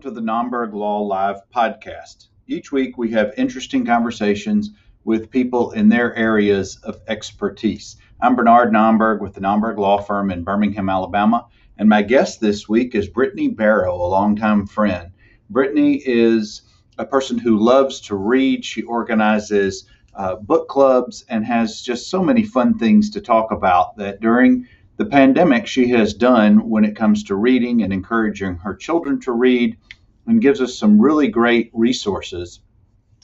To the Nomberg Law Live podcast. Each week we have interesting conversations with people in their areas of expertise. I'm Bernard Nomberg with the Nomberg Law Firm in Birmingham, Alabama, and my guest this week is Brittany Barrow, a longtime friend. Brittany is a person who loves to read. She organizes uh, book clubs and has just so many fun things to talk about that during the pandemic she has done when it comes to reading and encouraging her children to read and gives us some really great resources,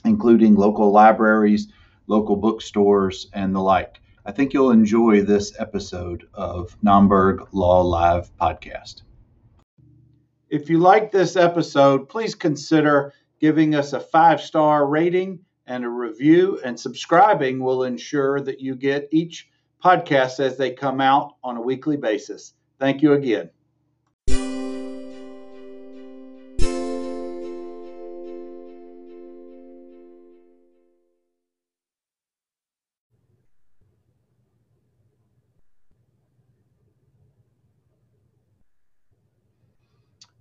including local libraries, local bookstores, and the like. I think you'll enjoy this episode of Nomberg Law Live podcast. If you like this episode, please consider giving us a five star rating and a review, and subscribing will ensure that you get each podcast as they come out on a weekly basis. Thank you again.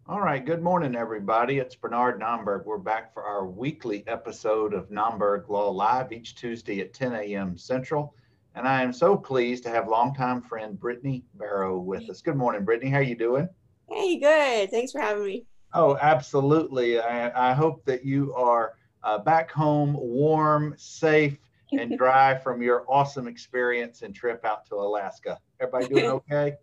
All right, good morning, everybody. It's Bernard Nomberg. We're back for our weekly episode of Nomberg Law Live each Tuesday at 10 a.m. Central. And I am so pleased to have longtime friend Brittany Barrow with us. Good morning, Brittany. How are you doing? Hey, good. Thanks for having me. Oh, absolutely. I, I hope that you are uh, back home, warm, safe, and dry from your awesome experience and trip out to Alaska. Everybody doing okay?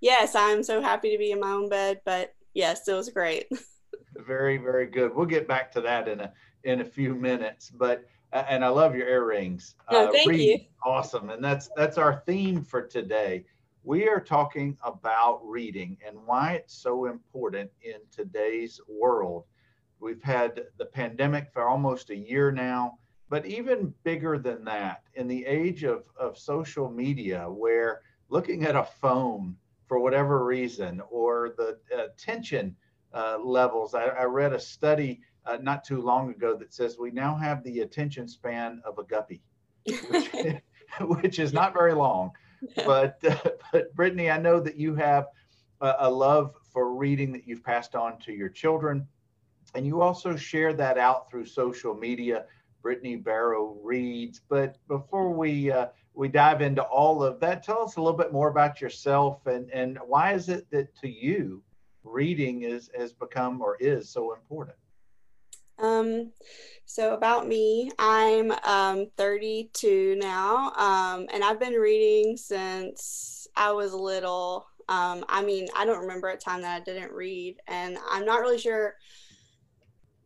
yes, I'm so happy to be in my own bed, but yes, it was great. very, very good. We'll get back to that in a in a few minutes. But and I love your earrings. Oh, uh, thank uh, you. Awesome, and that's that's our theme for today. We are talking about reading and why it's so important in today's world. We've had the pandemic for almost a year now, but even bigger than that, in the age of, of social media, where looking at a phone for whatever reason, or the attention uh, levels. I, I, read a study uh, not too long ago that says we now have the attention span of a guppy, which, which is not very long. But, uh, but Brittany, I know that you have a, a love for reading that you've passed on to your children, and you also share that out through social media. Brittany Barrow reads. But before we uh, we dive into all of that, tell us a little bit more about yourself and and why is it that to you reading is has become or is so important. Um, so about me, I'm um, 32 now, um, and I've been reading since I was little. Um, I mean, I don't remember a time that I didn't read, and I'm not really sure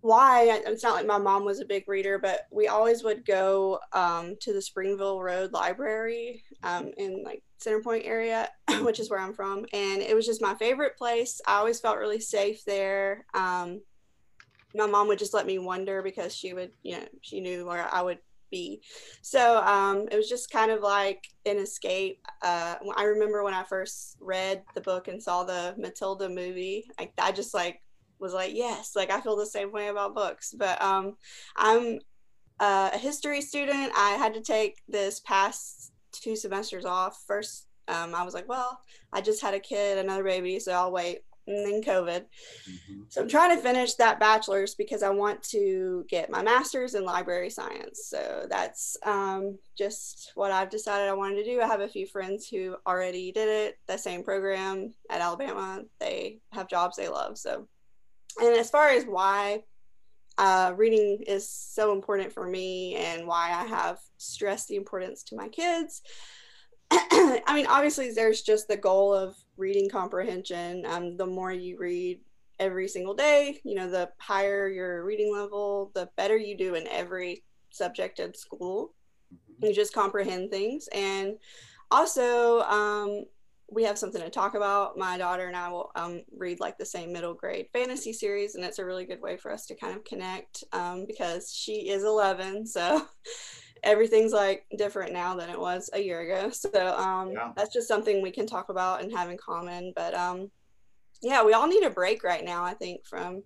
why it's not like my mom was a big reader but we always would go um, to the springville road library um, in like centerpoint area which is where i'm from and it was just my favorite place i always felt really safe there um, my mom would just let me wander because she would you know she knew where i would be so um, it was just kind of like an escape uh, i remember when i first read the book and saw the matilda movie like i just like was like, yes, like I feel the same way about books. But um, I'm uh, a history student. I had to take this past two semesters off. First, um, I was like, well, I just had a kid, another baby, so I'll wait. And then COVID. Mm-hmm. So I'm trying to finish that bachelor's because I want to get my master's in library science. So that's um, just what I've decided I wanted to do. I have a few friends who already did it, the same program at Alabama. They have jobs they love. So and as far as why uh, reading is so important for me and why I have stressed the importance to my kids. I mean, obviously, there's just the goal of reading comprehension. Um, the more you read every single day, you know, the higher your reading level, the better you do in every subject at school. You just comprehend things. And also, um, we have something to talk about. My daughter and I will um, read like the same middle grade fantasy series, and it's a really good way for us to kind of connect um, because she is 11, so everything's like different now than it was a year ago. So um, yeah. that's just something we can talk about and have in common. But um, yeah, we all need a break right now, I think, from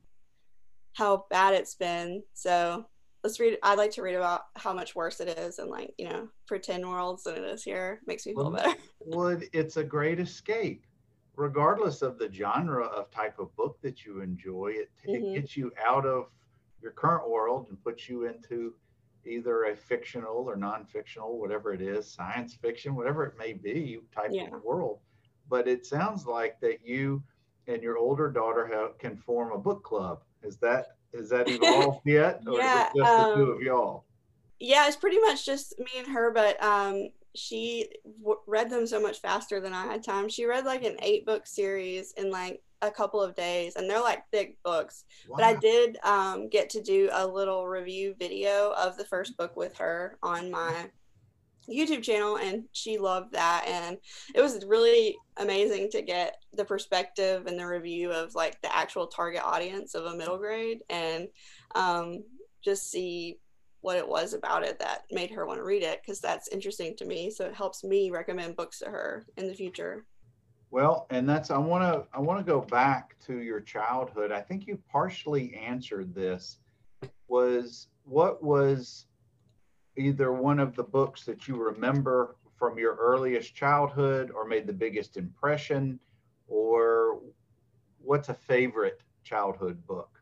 how bad it's been. So let's read i'd like to read about how much worse it is and like you know pretend worlds than it is here makes me feel better would it's a great escape regardless of the genre of type of book that you enjoy, it, mm-hmm. it gets you out of your current world and puts you into either a fictional or non-fictional, whatever it is, science fiction, whatever it may be, you type yeah. of world. But it sounds like that you and your older daughter have, can form a book club. Is that is that evolved yet, or yeah, is it just um, the two um, of y'all? Yeah, it's pretty much just me and her. But um, she w- read them so much faster than I had time. She read like an eight book series in like a couple of days and they're like thick books. Wow. but i did um, get to do a little review video of the first book with her on my youtube channel and she loved that and it was really amazing to get the perspective and the review of like the actual target audience of a middle grade and um, just see what it was about it that made her want to read it because that's interesting to me. So it helps me recommend books to her in the future well, and that's I want to I want to go back to your childhood. I think you partially answered this. Was what was either one of the books that you remember from your earliest childhood or made the biggest impression or what's a favorite childhood book?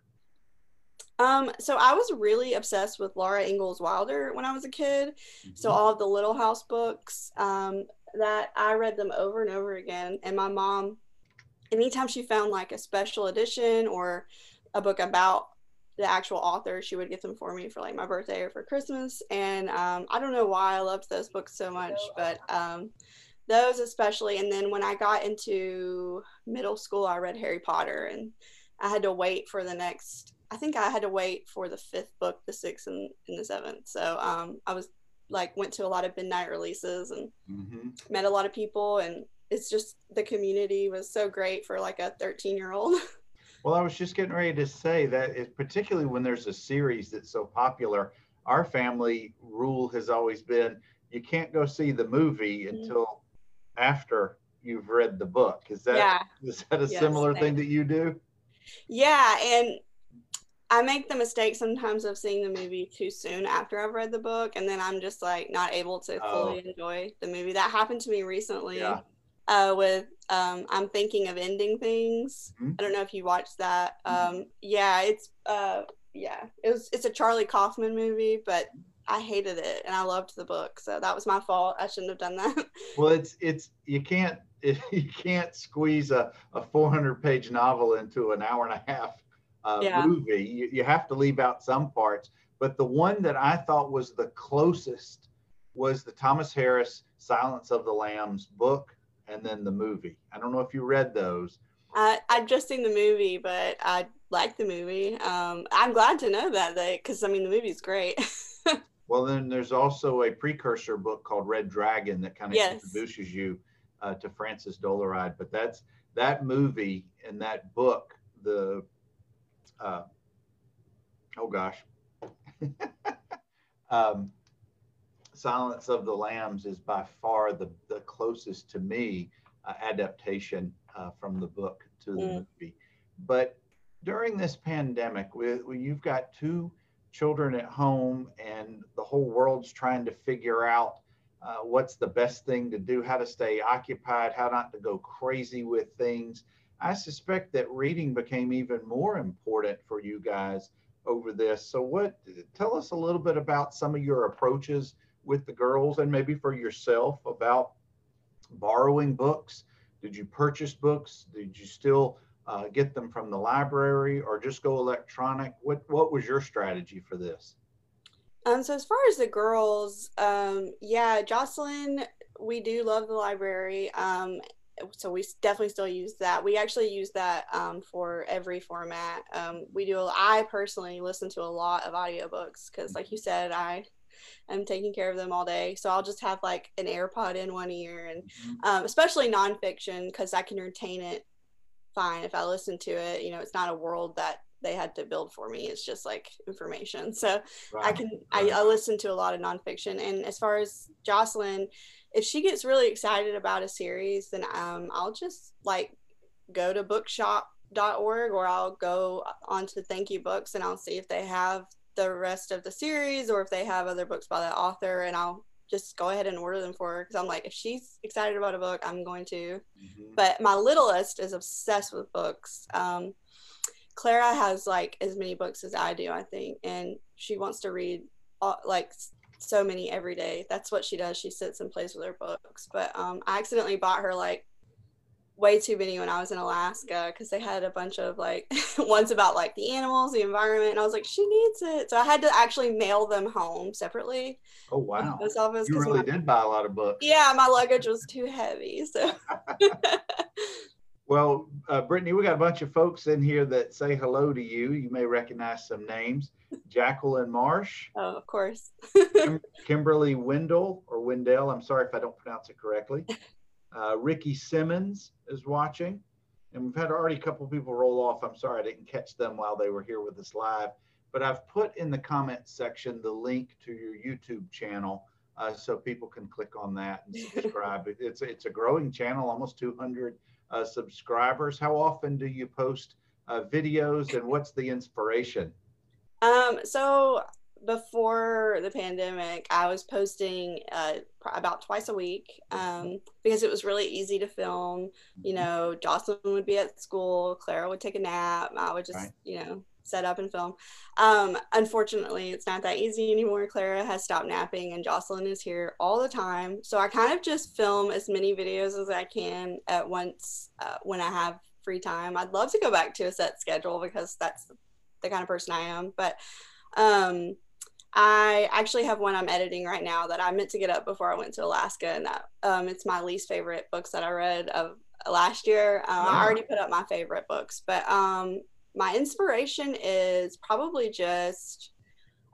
Um, so I was really obsessed with Laura Ingalls Wilder when I was a kid. Mm-hmm. So all of the Little House books, um, that I read them over and over again. And my mom, anytime she found like a special edition or a book about the actual author, she would get them for me for like my birthday or for Christmas. And um, I don't know why I loved those books so much, but um, those especially. And then when I got into middle school, I read Harry Potter and I had to wait for the next. I think I had to wait for the fifth book, the sixth, and, and the seventh. So um, I was like went to a lot of midnight releases and mm-hmm. met a lot of people and it's just the community was so great for like a 13 year old well i was just getting ready to say that it, particularly when there's a series that's so popular our family rule has always been you can't go see the movie mm-hmm. until after you've read the book is that yeah. is that a yes, similar thing that you do yeah and I make the mistake sometimes of seeing the movie too soon after I've read the book, and then I'm just like not able to fully oh. enjoy the movie. That happened to me recently yeah. uh, with um, I'm thinking of ending things. Mm-hmm. I don't know if you watched that. Mm-hmm. Um, yeah, it's uh, yeah, it was it's a Charlie Kaufman movie, but I hated it and I loved the book, so that was my fault. I shouldn't have done that. well, it's it's you can't you can't squeeze a, a 400 page novel into an hour and a half uh, yeah. movie. You, you have to leave out some parts. But the one that I thought was the closest was the Thomas Harris Silence of the Lambs book and then the movie. I don't know if you read those. Uh, I've just seen the movie, but I like the movie. Um, I'm glad to know that, because I mean, the movie's great. well, then there's also a precursor book called Red Dragon that kind of yes. introduces you uh, to Francis Dolarhyde. But that's that movie and that book, the uh, oh gosh, um, Silence of the Lambs is by far the, the closest to me uh, adaptation uh, from the book to the mm. movie. But during this pandemic, with, you've got two children at home and the whole world's trying to figure out uh, what's the best thing to do, how to stay occupied, how not to go crazy with things. I suspect that reading became even more important for you guys over this. So, what tell us a little bit about some of your approaches with the girls and maybe for yourself about borrowing books? Did you purchase books? Did you still uh, get them from the library or just go electronic? What What was your strategy for this? Um, so as far as the girls, um, yeah, Jocelyn, we do love the library. Um, so we definitely still use that. We actually use that um, for every format. Um, we do. I personally listen to a lot of audiobooks because, like you said, I am taking care of them all day. So I'll just have like an AirPod in one ear, and mm-hmm. um, especially nonfiction because I can retain it fine if I listen to it. You know, it's not a world that they had to build for me. It's just like information. So right. I can right. I, I listen to a lot of nonfiction. And as far as Jocelyn if she gets really excited about a series, then um, I'll just like go to bookshop.org or I'll go onto Thank You Books and I'll see if they have the rest of the series or if they have other books by the author and I'll just go ahead and order them for her because I'm like, if she's excited about a book, I'm going to. Mm-hmm. But my littlest is obsessed with books. Um, Clara has like as many books as I do, I think, and she wants to read all, like so many every day. That's what she does. She sits and plays with her books. But um, I accidentally bought her like way too many when I was in Alaska because they had a bunch of like ones about like the animals, the environment, and I was like, she needs it. So I had to actually mail them home separately. Oh wow! Post office. You really my, did buy a lot of books. Yeah, my luggage was too heavy. So. well, uh, Brittany, we got a bunch of folks in here that say hello to you. You may recognize some names. Jacqueline Marsh. Oh, of course. Kim- Kimberly Wendell or Wendell. I'm sorry if I don't pronounce it correctly. Uh, Ricky Simmons is watching. And we've had already a couple people roll off. I'm sorry I didn't catch them while they were here with us live. But I've put in the comments section the link to your YouTube channel uh, so people can click on that and subscribe. it's, it's a growing channel, almost 200 uh, subscribers. How often do you post uh, videos and what's the inspiration? Um, so before the pandemic, I was posting uh, about twice a week um, because it was really easy to film. You mm-hmm. know, Jocelyn would be at school, Clara would take a nap, I would just, right. you know, set up and film. Um, unfortunately, it's not that easy anymore. Clara has stopped napping and Jocelyn is here all the time. So I kind of just film as many videos as I can at once uh, when I have free time. I'd love to go back to a set schedule because that's the kind of person I am. But um, I actually have one I'm editing right now that I meant to get up before I went to Alaska, and that um, it's my least favorite books that I read of last year. Uh, wow. I already put up my favorite books, but um, my inspiration is probably just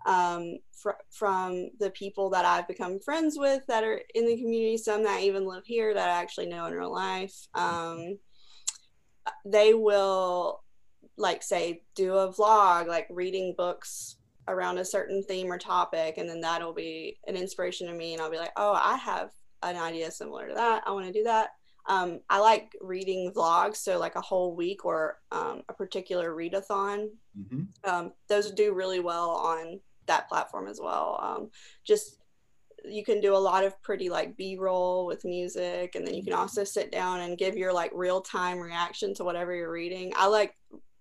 um, fr- from the people that I've become friends with that are in the community, some that even live here that I actually know in real life. Um, they will like say do a vlog like reading books around a certain theme or topic and then that'll be an inspiration to me and i'll be like oh i have an idea similar to that i want to do that um, i like reading vlogs so like a whole week or um, a particular readathon mm-hmm. um, those do really well on that platform as well um, just you can do a lot of pretty like b-roll with music and then you can also sit down and give your like real-time reaction to whatever you're reading i like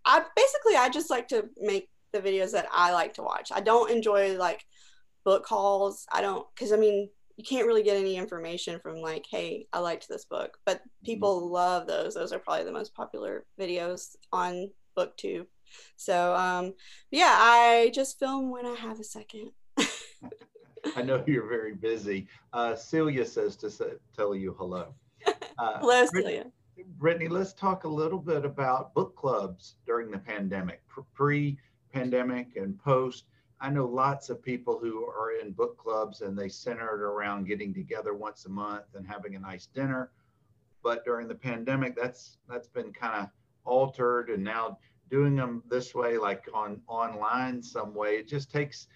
i basically i just like to make the videos that I like to watch. I don't enjoy like book hauls. I don't because I mean you can't really get any information from like, hey, I liked this book. But people mm-hmm. love those. Those are probably the most popular videos on BookTube. So um yeah, I just film when I have a second. I know you're very busy. Uh, Celia says to say, tell you hello. Uh, hello, Celia. Brittany, let's talk a little bit about book clubs during the pandemic, pre pandemic and post. I know lots of people who are in book clubs and they centered around getting together once a month and having a nice dinner. But during the pandemic, that's that's been kind of altered, and now doing them this way, like on online some way, it just takes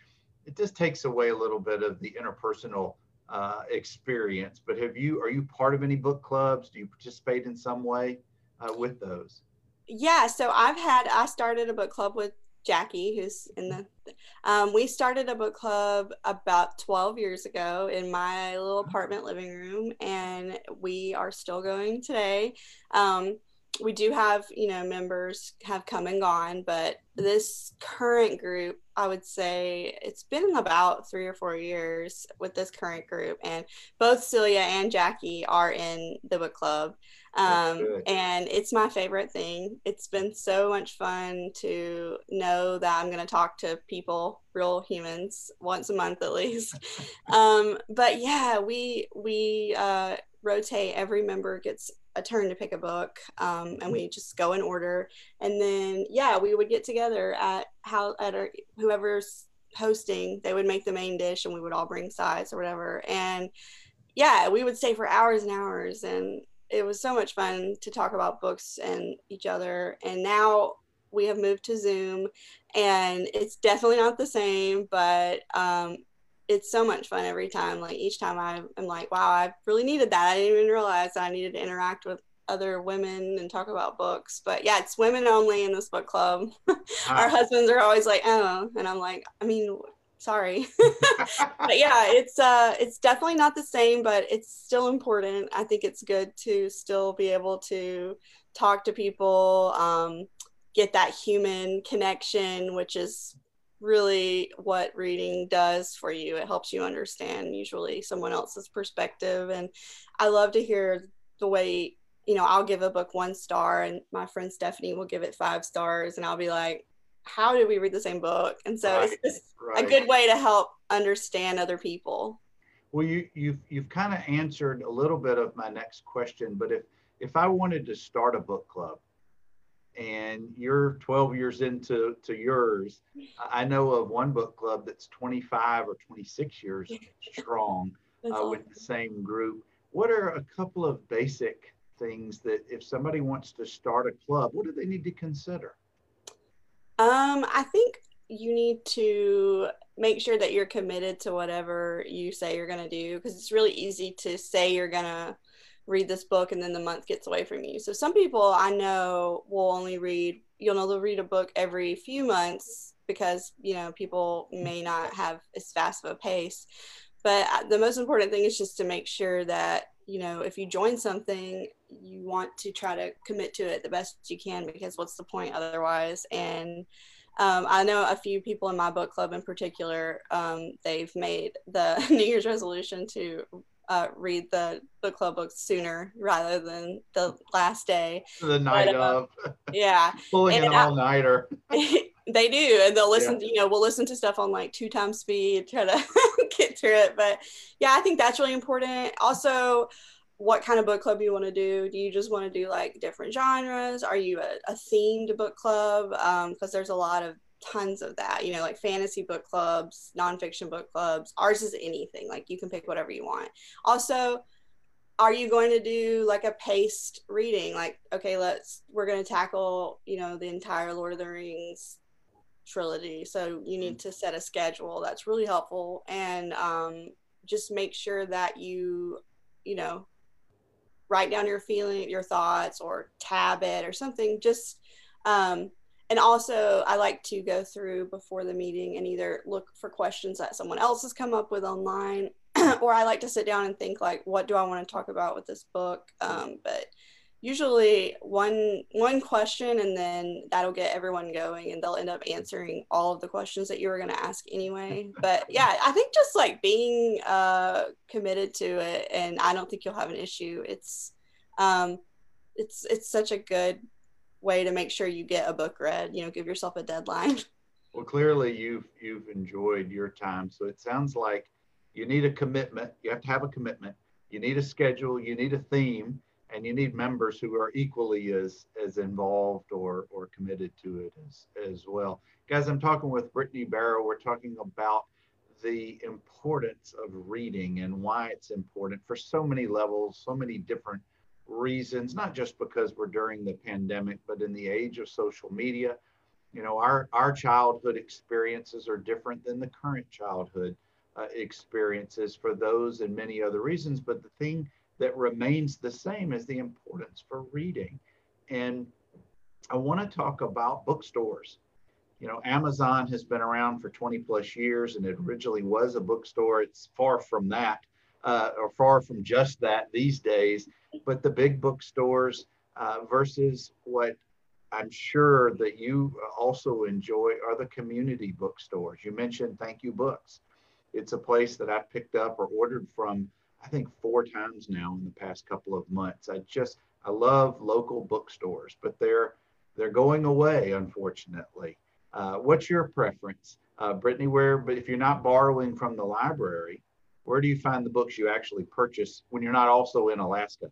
it just takes away a little bit of the interpersonal uh, experience. But have you are you part of any book clubs? Do you participate in some way uh, with those? Yeah, so I've had I started a book club with Jackie, who's in the. Um, we started a book club about 12 years ago in my little apartment living room, and we are still going today. Um, we do have, you know, members have come and gone, but this current group, I would say it's been about three or four years with this current group, and both Celia and Jackie are in the book club. Um, and it's my favorite thing. It's been so much fun to know that I'm going to talk to people, real humans, once a month at least. um, but yeah, we we uh, rotate. Every member gets a turn to pick a book, um, and we just go in order. And then yeah, we would get together at how at our, whoever's hosting. They would make the main dish, and we would all bring sides or whatever. And yeah, we would stay for hours and hours and it was so much fun to talk about books and each other. And now we have moved to Zoom, and it's definitely not the same, but um, it's so much fun every time. Like each time I, am like, wow, I really needed that. I didn't even realize I needed to interact with other women and talk about books. But yeah, it's women only in this book club. Our husbands are always like, oh, and I'm like, I mean, sorry. But yeah it's uh it's definitely not the same but it's still important. I think it's good to still be able to talk to people um get that human connection which is really what reading does for you. It helps you understand usually someone else's perspective and i love to hear the way you know i'll give a book one star and my friend stephanie will give it five stars and i'll be like how did we read the same book? And so right, it's just right. a good way to help understand other people. Well, you, you've you've kind of answered a little bit of my next question, but if if I wanted to start a book club, and you're 12 years into to yours, I know of one book club that's 25 or 26 years strong uh, awesome. with the same group. What are a couple of basic things that if somebody wants to start a club, what do they need to consider? Um, I think you need to make sure that you're committed to whatever you say you're going to do because it's really easy to say you're going to read this book and then the month gets away from you. So some people I know will only read, you know, they'll read a book every few months because, you know, people may not have as fast of a pace. But uh, the most important thing is just to make sure that you know, if you join something, you want to try to commit to it the best you can because what's the point otherwise? And um, I know a few people in my book club in particular, um, they've made the New Year's resolution to uh, read the book club books sooner rather than the last day. The night but, uh, of. Yeah. Pulling an all nighter. they do. And they'll listen, yeah. to, you know, we'll listen to stuff on like two times speed, try to get through it. But yeah, I think that's really important. Also, what kind of book club you want to do. Do you just want to do like different genres? Are you a, a themed book club? Because um, there's a lot of tons of that, you know, like fantasy book clubs, nonfiction book clubs. Ours is anything, like you can pick whatever you want. Also, are you going to do like a paced reading? Like, okay, let's, we're going to tackle, you know, the entire Lord of the Rings trilogy. So you need to set a schedule. That's really helpful. And um, just make sure that you, you know, write down your feeling, your thoughts, or tab it or something. Just um, and also I like to go through before the meeting and either look for questions that someone else has come up with online, or I like to sit down and think like, what do I want to talk about with this book? Um, but usually one one question and then that'll get everyone going and they'll end up answering all of the questions that you were going to ask anyway. But yeah i think just like being uh committed to it and i don't think you'll have an issue. It's um it's it's such a good way to make sure you get a book read you know give yourself a deadline. Well clearly you've you've enjoyed your time so it sounds like you need a commitment. You have to have a commitment. You need a schedule. You need a theme and you need members who are equally as as involved or or committed to it as as well. Guys i'm talking with brittany barrow. We're talking about the importance of reading and why it's important for so many levels so many different reasons not just because we're during the pandemic but in the age of social media. You know our our childhood experiences are different than the current childhood uh, experiences for those and many other reasons but the thing that remains the same is the importance for reading. And I want to talk about bookstores. You know, Amazon has been around for 20 plus years and it originally was a bookstore. It's far from that, uh, or far from just that these days. But the big bookstores uh, versus what I'm sure that you also enjoy are the community bookstores. You mentioned Thank You Books. It's a place that I've picked up or ordered from I think four times now in the past couple of months. I just I love local bookstores, but they're they're going away, unfortunately. Uh, what's your preference, uh, Brittany? Where, but if you're not borrowing from the library, where do you find the books you actually purchase when you're not also in Alaska?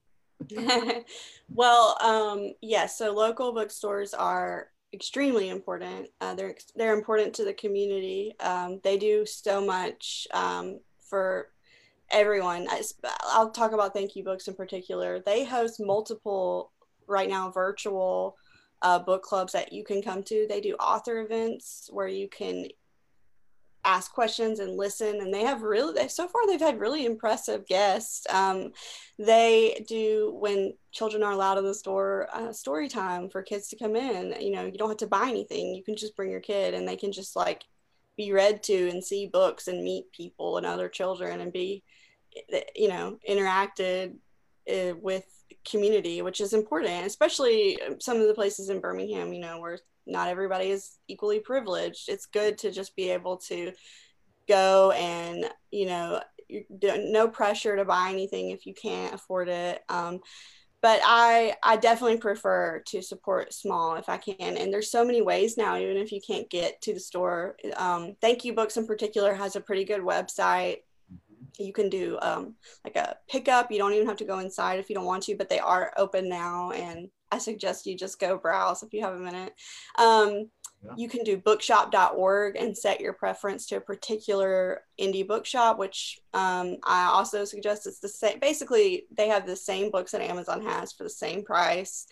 well, um, yes. Yeah, so local bookstores are extremely important. Uh, they're they're important to the community. Um, they do so much um, for everyone. I'll talk about Thank You Books in particular. They host multiple right now virtual uh, book clubs that you can come to. They do author events where you can ask questions and listen and they have really they, so far they've had really impressive guests um, they do when children are allowed in the store uh, story time for kids to come in you know you don't have to buy anything you can just bring your kid and they can just like be read to and see books and meet people and other children and be you know interacted uh, with community which is important especially some of the places in birmingham you know where not everybody is equally privileged. It's good to just be able to go and you know no pressure to buy anything if you can't afford it. Um, but I I definitely prefer to support small if I can. And there's so many ways now, even if you can't get to the store. Um, Thank You Books in particular has a pretty good website. Mm-hmm. You can do um, like a pickup. You don't even have to go inside if you don't want to, but they are open now. And I suggest you just go browse if you have a minute. Um, yeah. You can do bookshop.org and set your preference to a particular indie bookshop, which um, I also suggest it's the same. Basically, they have the same books that Amazon has for the same price.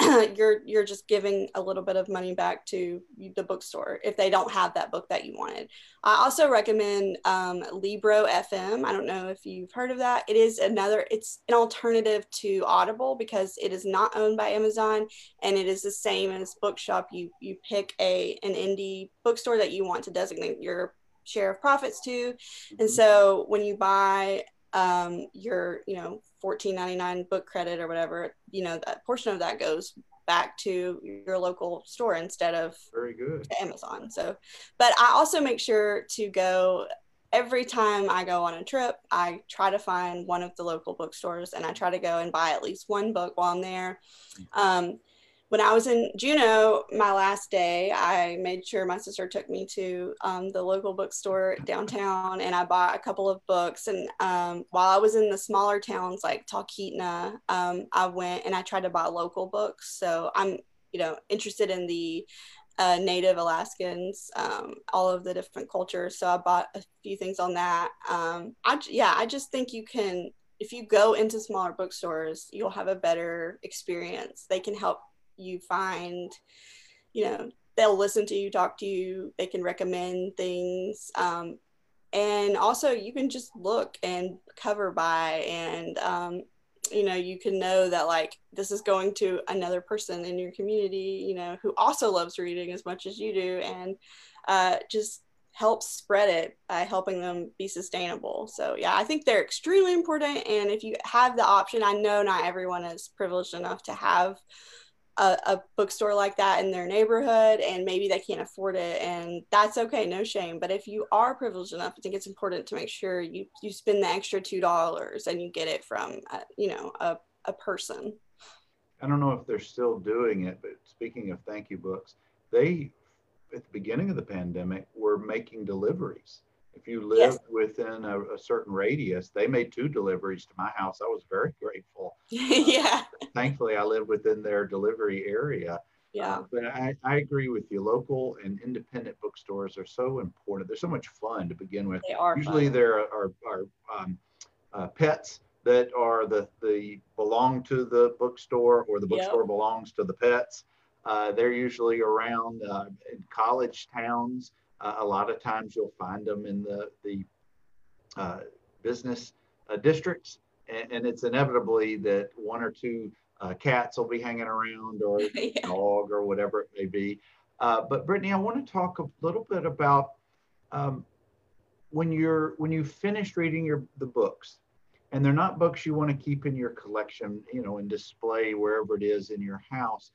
You're you're just giving a little bit of money back to the bookstore if they don't have that book that you wanted. I also recommend um, Libro FM. I don't know if you've heard of that. It is another. It's an alternative to Audible because it is not owned by Amazon and it is the same as Bookshop. You you pick a an indie bookstore that you want to designate your share of profits to. And mm-hmm. so when you buy um, your, you know, 14.99 book credit or whatever, you know, that portion of that goes back to your local store instead of very good Amazon. So, but I also make sure to go every time I go on a trip, I try to find one of the local bookstores and I try to go and buy at least one book while I'm there. Mm-hmm. Um, when I was in Juneau, my last day, I made sure my sister took me to um, the local bookstore downtown and I bought a couple of books. And um, while I was in the smaller towns like Talkeetna, um, I went and I tried to buy local books. So I'm, you know, interested in the uh, Native Alaskans, um, all of the different cultures. So I bought a few things on that. Um, I, yeah, I just think you can if you go into smaller bookstores, you'll have a better experience. They can help you find, you know, they'll listen to you, talk to you, they can recommend things. Um, and also, you can just look and cover by, and um, you know, you can know that like this is going to another person in your community, you know, who also loves reading as much as you do, and uh, just help spread it by helping them be sustainable. So yeah, I think they're extremely important. And if you have the option, I know not everyone is privileged enough to have a, a, bookstore like that in their neighborhood and maybe they can't afford it and that's okay no shame. But if you are privileged enough i think it's important to make sure you you spend the extra two dollars and you get it from a, you know a, a person. I don't know if they're still doing it but speaking of thank you books they at the beginning of the pandemic were making deliveries if you lived yes. within a, a, certain radius, they made two deliveries to my house. I was very grateful. yeah. Uh, thankfully, I live within their delivery area. Yeah. Uh, but I, I agree with you. Local and independent bookstores are so important. They're so much fun to begin with. They are. Usually, fun. there are, are um, uh, pets that are the, the belong to the bookstore or the bookstore yep. belongs to the pets. Uh, they're usually around uh, in college towns. Uh, a lot of times you'll find them in the, the uh, business uh, districts, and, and, it's inevitably that one or two uh, cats will be hanging around or yeah. dog or whatever it may be. Uh, but Brittany, I want to talk a little bit about um, when you're when you finish reading your the books, and they're not books you want to keep in your collection, you know, and display wherever it is in your house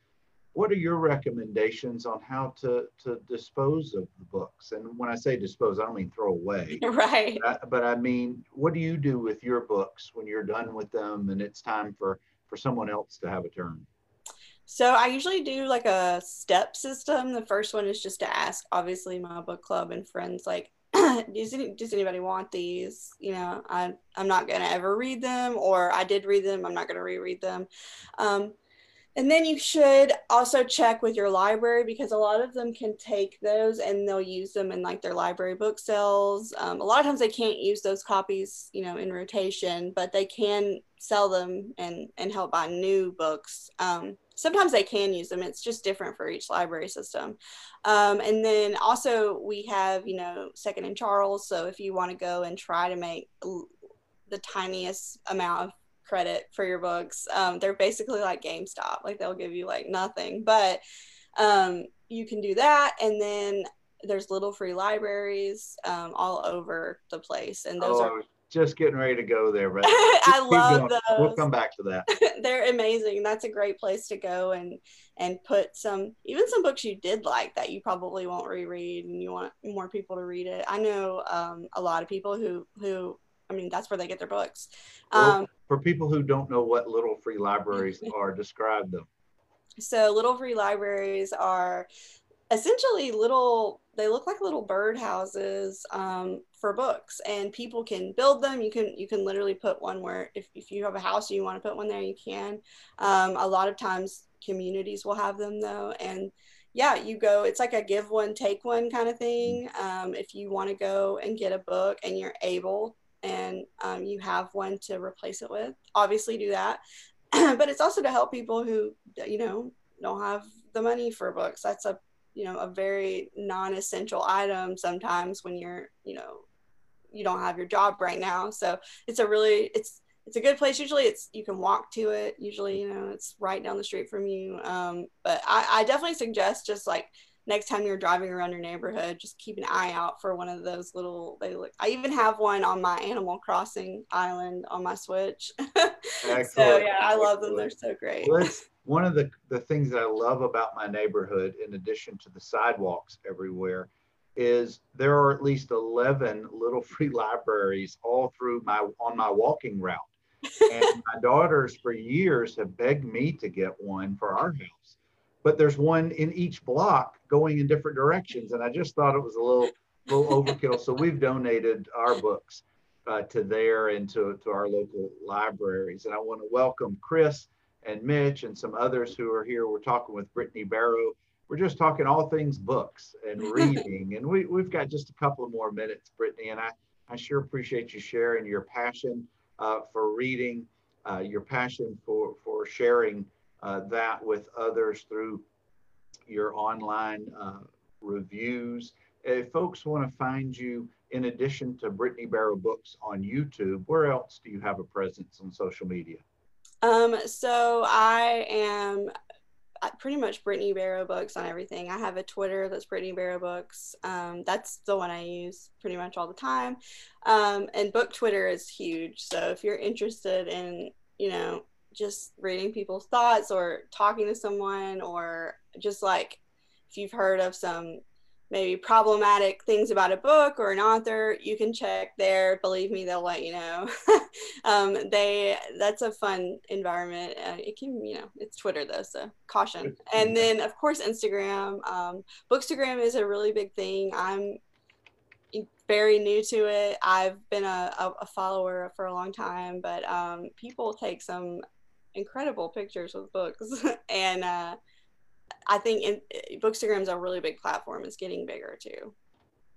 what are your recommendations on how to to dispose of the books? And when i say dispose i don't mean throw away. Right. But I, but I mean what do you do with your books when you're done with them and it's time for for someone else to have a turn? So i usually do like a step system. The first one is just to ask obviously my book club and friends like does, any, does anybody want these? You know I, i'm not going to ever read them or i did read them i'm not going to reread them. Um, and then you should also check with your library because a lot of them can take those and they'll use them in like their library book sales. Um, a lot of times they can't use those copies, you know, in rotation, but they can sell them and and help buy new books. Um, sometimes they can use them. It's just different for each library system. Um, and then also we have, you know, Second and Charles. So if you want to go and try to make the tiniest amount of credit for your books. Um, they're basically like GameStop, like they'll give you like nothing, but um, you can do that. And then there's little free libraries um, all over the place, and those oh, are just getting ready to go there, but I love those. We'll come back to that. They're amazing. That's a great place to go and and put some even some books you did like that you probably won't reread and you want more people to read it. I know um, a lot of people who who I mean that's where they get their books. Well, Um, for people who don't know what little free libraries are, describe them. so little free libraries are essentially little they look like little bird houses um, for books and people can build them you can you can literally put one where if, if you have a house and you want to put one there you can um, a lot of times communities will have them though and yeah you go it's like a give one take one kind of thing um, if you want to go and get a book and you're able and um, you have one to replace it with obviously do that. But it's also to help people who you know don't have the money for books. That's a you know a very non-essential item sometimes when you're you know you don't have your job right now. So it's a really it's it's a good place. Usually it's you can walk to it. Usually you know it's right down the street from you. Um, but I, I definitely suggest just like next time you're driving around your neighborhood just keep an eye out for one of those little they look i even have one on my animal crossing island on my switch. So yeah i love them. They're so great. Well, one of the, the things that I love about my neighborhood, in addition to the sidewalks everywhere, is there are at least 11 little free libraries all through my on my walking route. And my daughters for years have begged me to get one for our house. But there's one in each block going in different directions. And I just thought it was a little, little overkill. So we've donated our books uh, to there and to, to our local libraries. And I want to welcome Chris and Mitch and some others who are here. We're talking with Brittany Barrow. We're just talking all things books and reading. and we, we've got just a couple of more minutes, Brittany. And I, I sure appreciate you sharing your passion uh, for reading, uh, your passion for, for sharing uh, that with others through your online uh, reviews. If folks want to find you, in addition to Brittany Barrow Books on YouTube, where else do you have a presence on social media? Um, so I am uh, pretty much Brittany Barrow books on everything. I have a Twitter that's Brittany Barrow books. Um, that's the one I use pretty much all the time. Um, and book Twitter is huge. So if you're interested in, you know, just reading people's thoughts or talking to someone or just like if you've heard of some maybe problematic things about a book or an author you can check there. Believe me they'll let you know. Um, they that's a fun environment. Uh, it can you know it's twitter though so caution. And then of course instagram. Um, bookstagram is a really big thing. I'm very new to it. I've been a, a, a follower for a long time but um, people take some incredible pictures with books and uh, I think in, Bookstagram is a really big platform. It's getting bigger too.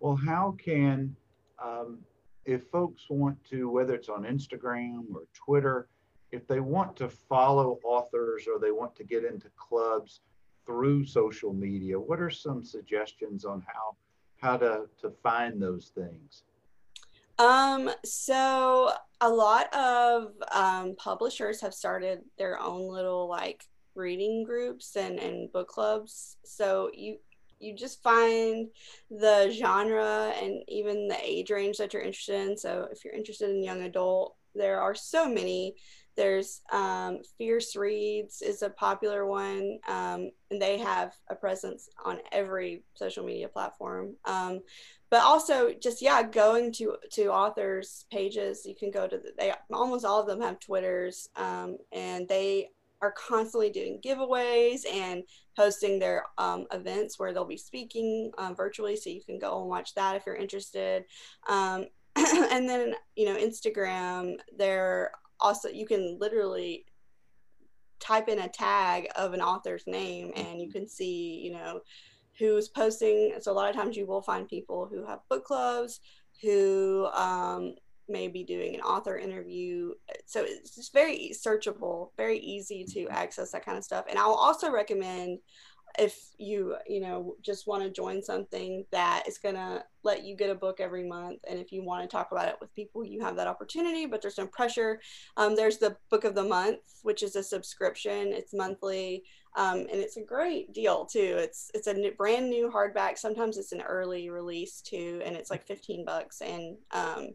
Well, how can, um, if folks want to, whether it's on Instagram or Twitter, if they want to follow authors or they want to get into clubs through social media, what are some suggestions on how how to to find those things? Um, so a lot of um, publishers have started their own little like reading groups and, and book clubs. So you you just find the genre and even the age range that you're interested in. So if you're interested in young adult, there are so many. There's um, Fierce Reads is a popular one, um, and they have a presence on every social media platform. Um, but also, just yeah, going to to authors' pages. You can go to the, they almost all of them have Twitters, um, and they are constantly doing giveaways and posting their um, events where they'll be speaking um, virtually. So you can go and watch that if you're interested. Um, and then, you know, Instagram, they're also, you can literally type in a tag of an author's name and you can see, you know, who's posting. So a lot of times you will find people who have book clubs who um, maybe doing an author interview. So it's just very searchable, very easy to access that kind of stuff. And I'll also recommend if you you know just want to join something that is going to let you get a book every month and if you want to talk about it with people you have that opportunity but there's no pressure um, there's the book of the month which is a subscription it's monthly Um, and it's a great deal too. It's it's a new, brand new hardback. Sometimes it's an early release too, and it's like 15 bucks. And um,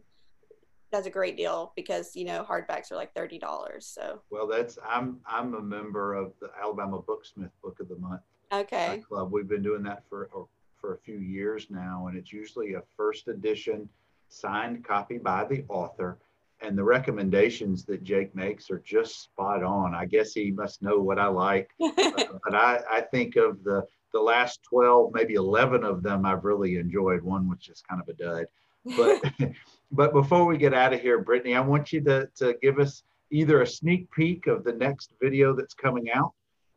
that's a great deal because you know hardbacks are like thirty dollars. So well, that's I'm I'm a member of the Alabama Booksmith Book of the Month okay club. We've been doing that for for a few years now, and it's usually a first edition signed copy by the author. And the recommendations that Jake makes are just spot on. I guess he must know what I like, uh, but I, I think of the the last 12, maybe 11 of them I've really enjoyed. One which is kind of a dud. But but before we get out of here, Brittany, I want you to, to give us either a sneak peek of the next video that's coming out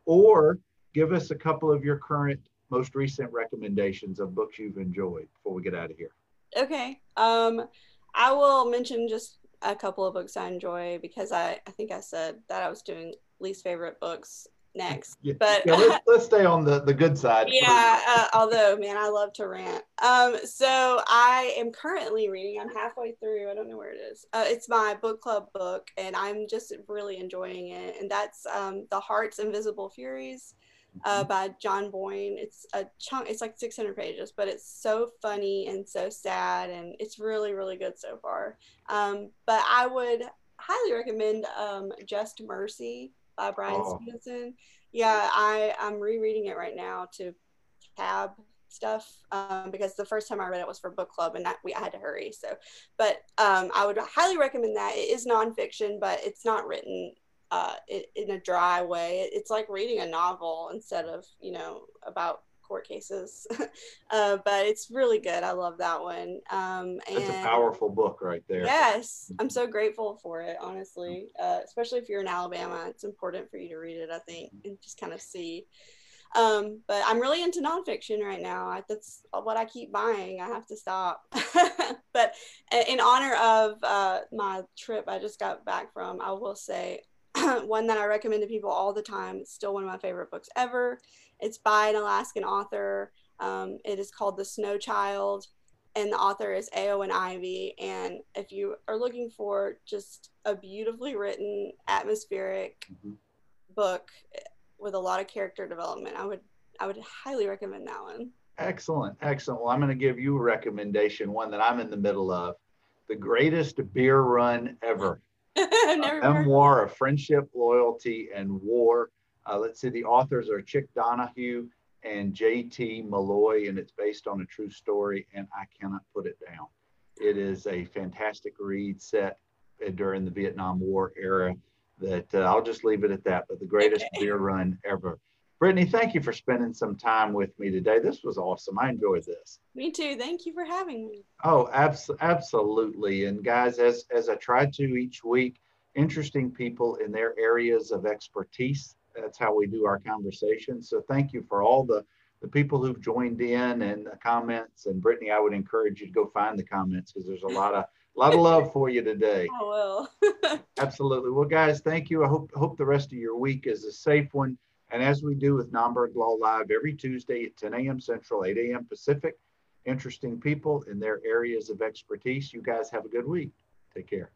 or give us a couple of your current most recent recommendations of books you've enjoyed before we get out of here. Okay. Um, I will mention just a couple of books I enjoy because I, I think I said that I was doing least favorite books next. Yeah, but yeah, let's, let's stay on the, the good side. Yeah, uh, although man, I love to rant. Um, so I am currently reading. I'm halfway through. I don't know where it is. Uh, it's my book club book, and I'm just really enjoying it. And that's um, the Heart's Invisible Furies. Uh, mm-hmm. by John Boyne. It's a chunk. It's like 600 pages, but it's so funny and so sad, and it's really, really good so far. Um, but I would highly recommend um, Just Mercy by Bryan oh. Stevenson. Yeah, I I'm rereading it right now to tab stuff um, because the first time I read it was for book club and that we I had to hurry. So, but um, I would highly recommend that. It is nonfiction, but it's not written uh, in a dry way. It's like reading a novel instead of you know about court cases. uh, but it's really good. I love that one. Um, and That's a powerful book right there. Yes, I'm so grateful for it, honestly. Uh, especially if you're in Alabama, it's important for you to read it, I think, and just kind of see. Um, but I'm really into nonfiction right now. I, that's what I keep buying. I have to stop. but in honor of uh, my trip I just got back from, I will say one that I recommend to people all the time. It's still one of my favorite books ever. It's by an Alaskan author. Um, it is called The Snow Child, and the author is Eowyn Ivey. And if you are looking for just a beautifully written, atmospheric mm-hmm. book with a lot of character development, I would I would highly recommend that one. Excellent, excellent. Well, I'm going to give you a recommendation, one that I'm in the middle of, the greatest beer run ever. memoir of friendship, loyalty, and war uh, let's see, the authors are Chick Donohue and J.T. Molloy, and it's based on a true story, and I cannot put it down. It is a fantastic read set during the Vietnam War era that uh, I'll just leave it at that, but the greatest beer run ever. Brittany, thank you for spending some time with me today. This was awesome. I enjoyed this. Me too. Thank you for having me. Oh, abs- absolutely. And guys, as, as I try to each week, interesting people in their areas of expertise that's how we do our conversation. So thank you for all the the people who've joined in and the comments. And Brittany, I would encourage you to go find the comments because there's a lot of a lot of love for you today. I will. Absolutely. Well, guys, thank you. I hope hope the rest of your week is a safe one. And as we do with Nomberg Law Live every Tuesday at 10 a.m. Central, 8 a.m. Pacific, interesting people in their areas of expertise. You guys have a good week. Take care.